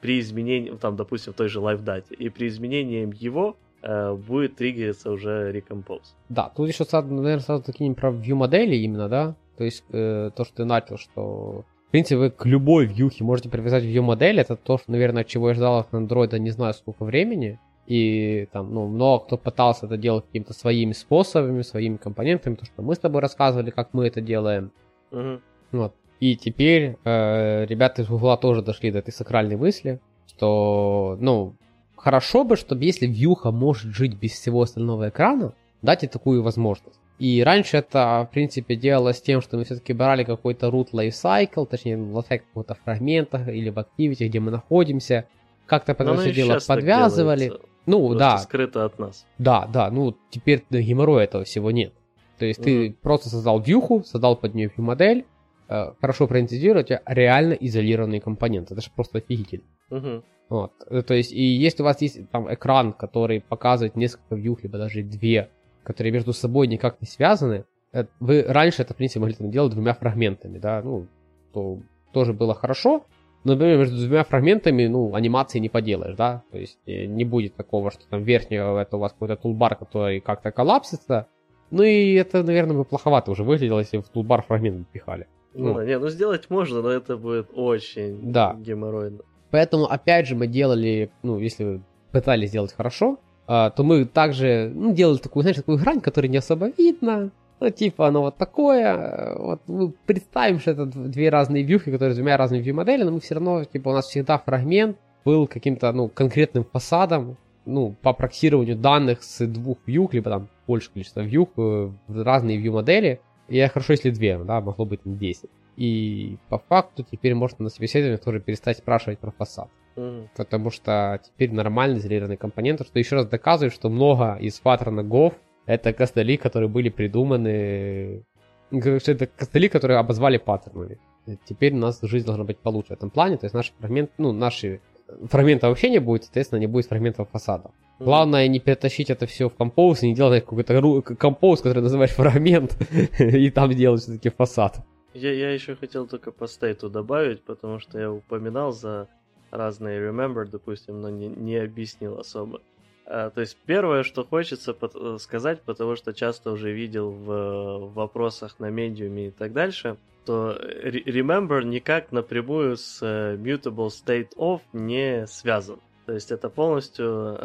при изменении, там, допустим, в той же LiveDate, и при изменении его э, будет триггериться уже Recompose. Да, тут еще, наверное, сразу такие про view модели именно, да? То есть э, то, что ты начал, что в принципе, вы к любой вьюхе можете привязать view модель. Это то, что, наверное, чего я ждал от Android не знаю сколько времени. И там, ну, много кто пытался это делать какими-то своими способами, своими компонентами, то, что мы с тобой рассказывали, как мы это делаем. Угу. Вот. И теперь э, ребята из Гугла тоже дошли до этой сакральной мысли, что, ну, хорошо бы, чтобы если вьюха может жить без всего остального экрана, дать ей такую возможность. И раньше это, в принципе, делалось тем, что мы все-таки брали какой-то root lifecycle, точнее, в каких-то фрагментах или в активити, где мы находимся, как-то под это все дело подвязывали. Ну, да. скрыто от нас. Да, да, ну, теперь геморроя этого всего нет. То есть угу. ты просто создал вьюху, создал под нее модель, э, хорошо проинициировал, у тебя реально изолированный компонент. Это же просто офигительно. Угу. Вот. Э, то есть, и если у вас есть там экран, который показывает несколько вьюх, либо даже две, которые между собой никак не связаны, э, вы раньше это, в принципе, могли там делать двумя фрагментами, да, ну, то тоже было хорошо, например, между двумя фрагментами, ну, анимации не поделаешь, да, то есть э, не будет такого, что там верхнего это у вас какой-то тулбар, который как-то коллапсится, ну и это, наверное, бы плоховато уже выглядело, если в тулбар фрагмент пихали. Ну, ну, не, ну сделать можно, но это будет очень да. геморройно. Поэтому, опять же, мы делали, ну, если вы пытались сделать хорошо, а, то мы также ну, делали такую, знаешь, такую грань, которая не особо видно. Ну, типа, оно вот такое. Вот мы представим, что это две разные вьюхи, которые с двумя разными view-моделями, но мы все равно, типа, у нас всегда фрагмент был каким-то, ну, конкретным фасадом, ну, по проксированию данных с двух вьюх, либо там больше количества вьюх э, разные view-модели. И хорошо, если две, да, могло быть 10. И по факту теперь можно на собеседовании тоже перестать спрашивать про фасад. Mm. Потому что теперь нормальный изолированный компонент, что еще раз доказывает, что много из паттерна Gov это костыли, которые были придуманы... Что это костыли, которые обозвали паттернами. Теперь у нас жизнь должна быть получше в этом плане. То есть наши фрагменты, ну, наши фрагментов вообще не будет, соответственно, не будет фрагментов фасада. Mm. Главное не перетащить это все в композ и не делать какой-то композ, который называешь фрагмент, и там делать все-таки фасад. Я, я еще хотел только по стейту добавить, потому что я упоминал за разные remember, допустим, но не, не объяснил особо. А, то есть первое, что хочется э, сказать, потому что часто уже видел в, в вопросах на медиуме и так дальше, то remember никак напрямую с mutable state of не связан. То есть это полностью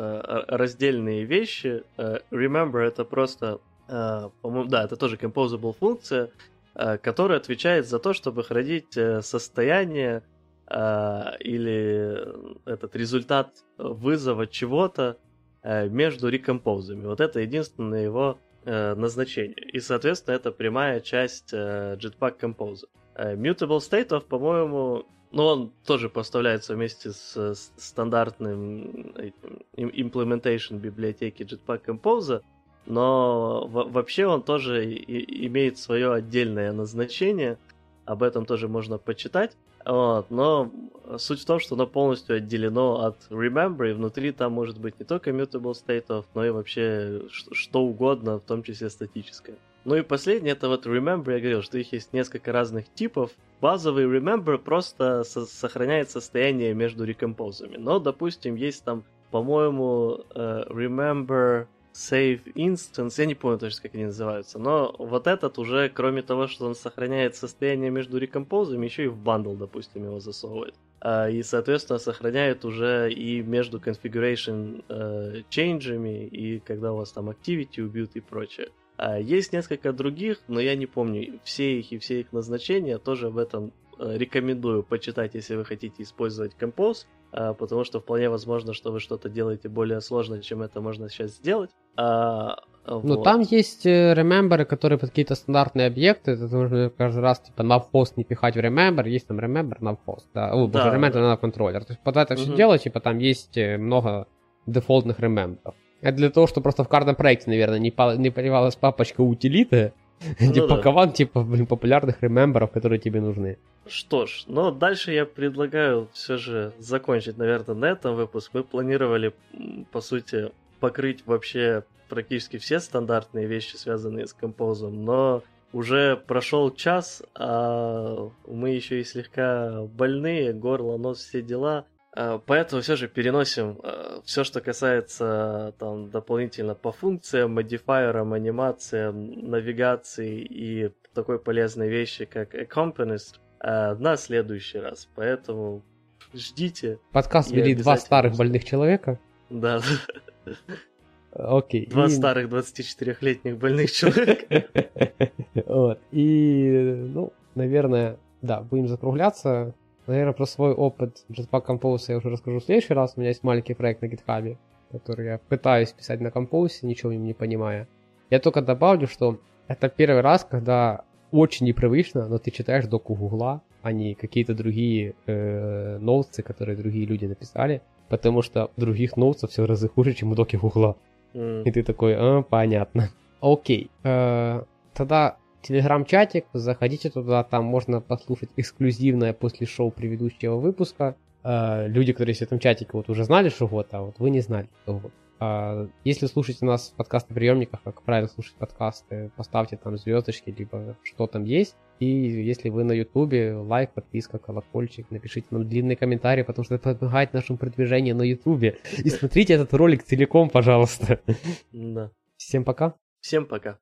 раздельные вещи. Remember это просто, по-моему, да, это тоже composable функция, которая отвечает за то, чтобы хранить состояние или этот результат вызова чего-то Э, между рекомпозами. Вот это единственное его э, назначение. И, соответственно, это прямая часть э, Jetpack Compose. Э, Mutable State, по-моему, ну, он тоже поставляется вместе с, стандартным implementation библиотеки Jetpack Compose, но вообще он тоже имеет свое отдельное назначение. Об этом тоже можно почитать. Вот, но суть в том, что оно полностью отделено от Remember, и внутри там может быть не только Mutable State но и вообще что угодно, в том числе статическое. Ну и последнее, это вот Remember, я говорил, что их есть несколько разных типов. Базовый Remember просто со- сохраняет состояние между рекомпозами. Но, допустим, есть там, по-моему, uh, Remember Save Instance, я не помню точно, как они называются, но вот этот уже, кроме того, что он сохраняет состояние между рекомпозами, еще и в бандл, допустим, его засовывает. Uh, и, соответственно, сохраняет уже и между configuration change'ами, и когда у вас там activity убьют и прочее. А есть несколько других, но я не помню все их и все их назначения. Тоже об этом э, рекомендую почитать, если вы хотите использовать Compose, а, потому что вполне возможно, что вы что-то делаете более сложно, чем это можно сейчас сделать. А, ну, вот. там есть э, remember, которые под какие-то стандартные объекты, это нужно каждый раз типа на пост не пихать в remember, есть там remember на пост, да, о, да, remember да. на контроллер. То есть под это угу. все дело, типа там есть э, много дефолтных remember. Это для того, чтобы просто в каждом проекте, наверное, не, по, не появилась папочка утилиты, ну, где да. пакован, типа, блин, популярных ремемберов, которые тебе нужны. Что ж, но дальше я предлагаю все же закончить, наверное, на этом выпуск. Мы планировали, по сути, покрыть вообще практически все стандартные вещи, связанные с композом, но уже прошел час, а мы еще и слегка больные, горло, нос, все дела. Э, поэтому все же переносим э, все, что касается там дополнительно по функциям, модифайерам, анимациям, навигации и такой полезной вещи, как Accompanist, э, на следующий раз. Поэтому ждите. Подкаст вели два старых больных человека. Да. Окей. Два и... старых 24-летних больных человека. Вот. И, ну, наверное, да, будем закругляться. Наверное, про свой опыт Jetpack Compose я уже расскажу в следующий раз. У меня есть маленький проект на GitHub, который я пытаюсь писать на Compose, ничего им не понимая. Я только добавлю, что это первый раз, когда очень непривычно, но ты читаешь доку Гугла, а не какие-то другие э, ноутсы, которые другие люди написали, потому что других ноутсах все разы хуже, чем у доки Гугла. Mm. И ты такой, а, понятно. Окей. Э, тогда телеграм-чатик, заходите туда, там можно послушать эксклюзивное после шоу предыдущего выпуска. Э, люди, которые в этом чатике, вот уже знали, что вот, а вот вы не знали, что вот. А, если слушаете нас в подкастоприемниках, как правильно слушать подкасты, поставьте там звездочки, либо что там есть. И если вы на ютубе, лайк, подписка, колокольчик, напишите нам длинный комментарий, потому что это помогает нашему продвижению на ютубе. И смотрите этот ролик целиком, пожалуйста. Да. Всем пока. Всем пока.